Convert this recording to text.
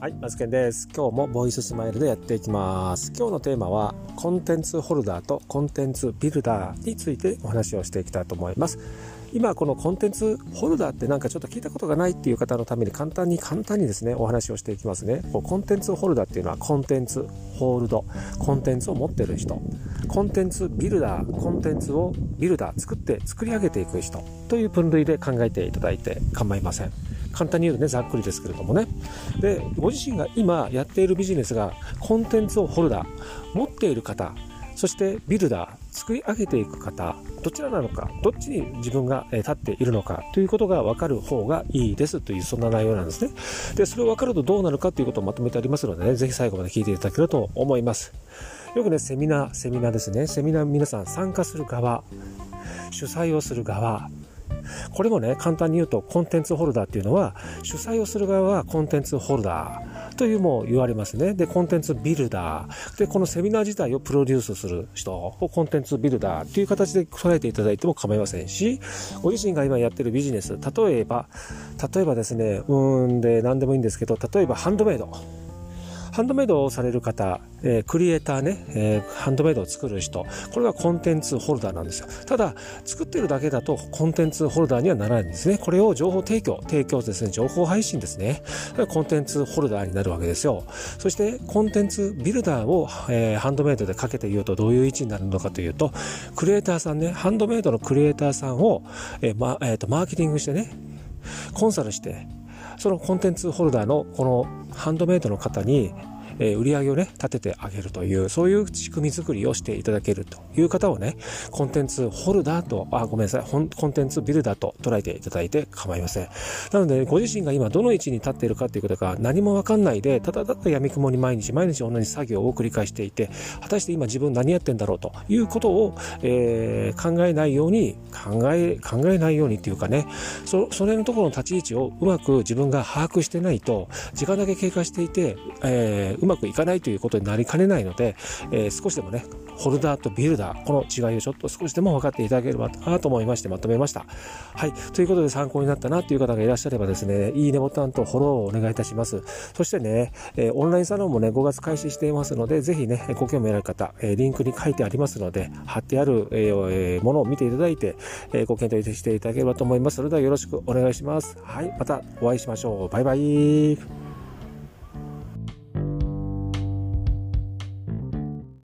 はい、マツケンです。今日もボイススマイルでやっていきます。今日のテーマはコンテンツホルダーとコンテンツビルダーについてお話をしていきたいと思います。今このコンテンツホルダーってなんかちょっと聞いたことがないっていう方のために簡単に簡単にですねお話をしていきますねコンテンツホルダーっていうのはコンテンツホールドコンテンツを持ってる人コンテンツビルダーコンテンツをビルダー作って作り上げていく人という分類で考えていただいて構いません簡単に言うとねざっくりですけれどもね。でご自身が今やっているビジネスがコンテンツをホルダー持っている方そしてビルダー作り上げていく方どちらなのかどっちに自分が立っているのかということが分かる方がいいですというそんな内容なんですね。でそれを分かるとどうなるかということをまとめてありますのでねぜひ最後まで聞いていただけると思います。よくねセミナーセミナーですね。セミナー皆さん参加する側主催をする側これもね簡単に言うとコンテンツホルダーっていうのは主催をする側はコンテンツホルダーというも言われますね。で、コンテンツビルダー。で、このセミナー自体をプロデュースする人をコンテンツビルダーという形で捉えていただいても構いませんし、ご自身が今やってるビジネス、例えば、例えばですね、うんで何でもいいんですけど、例えばハンドメイド。ハンドメイドをされる方、えー、クリエイターね、えー、ハンドメイドを作る人、これがコンテンツホルダーなんですよ。ただ、作ってるだけだとコンテンツホルダーにはならないんですね。これを情報提供、提供ですね、情報配信ですね。コンテンツホルダーになるわけですよ。そして、コンテンツビルダーを、えー、ハンドメイドでかけて言うとどういう位置になるのかというと、クリエイターさんね、ハンドメイドのクリエイターさんを、えーまえーとマーケティングしてね、コンサルして、そのコンテンツホルダーのこのハンドメイドの方にえ売り上げをね、立ててあげるという、そういう仕組み作りをしていただけるという方をね、コンテンツホルダーと、あ、ごめんなさい、コンテンツビルダーと捉えていただいて構いません。なので、ご自身が今どの位置に立っているかということが何もわかんないで、ただただ闇雲に毎日毎日同じ作業を繰り返していて、果たして今自分何やってんだろうということを、えー、考えないように、考え、考えないようにっていうかね、そ、それのところの立ち位置をうまく自分が把握してないと、時間だけ経過していて、えー、うまくいかないということになりかねないので、えー、少しでもね、ホルダーとビルダー、この違いをちょっと少しでも分かっていただければなと思いましてまとめました。はい。ということで参考になったなという方がいらっしゃればですね、いいねボタンとフォローをお願いいたします。そしてね、えー、オンラインサロンもね、5月開始していますので、ぜひね、ご興味ある方、えー、リンクに書いてありますので、貼ってある、えー、ものを見ていただいて、えご検討していただければと思います。それではよろしくお願いします。はい。またお会いしましょう。バイバイ。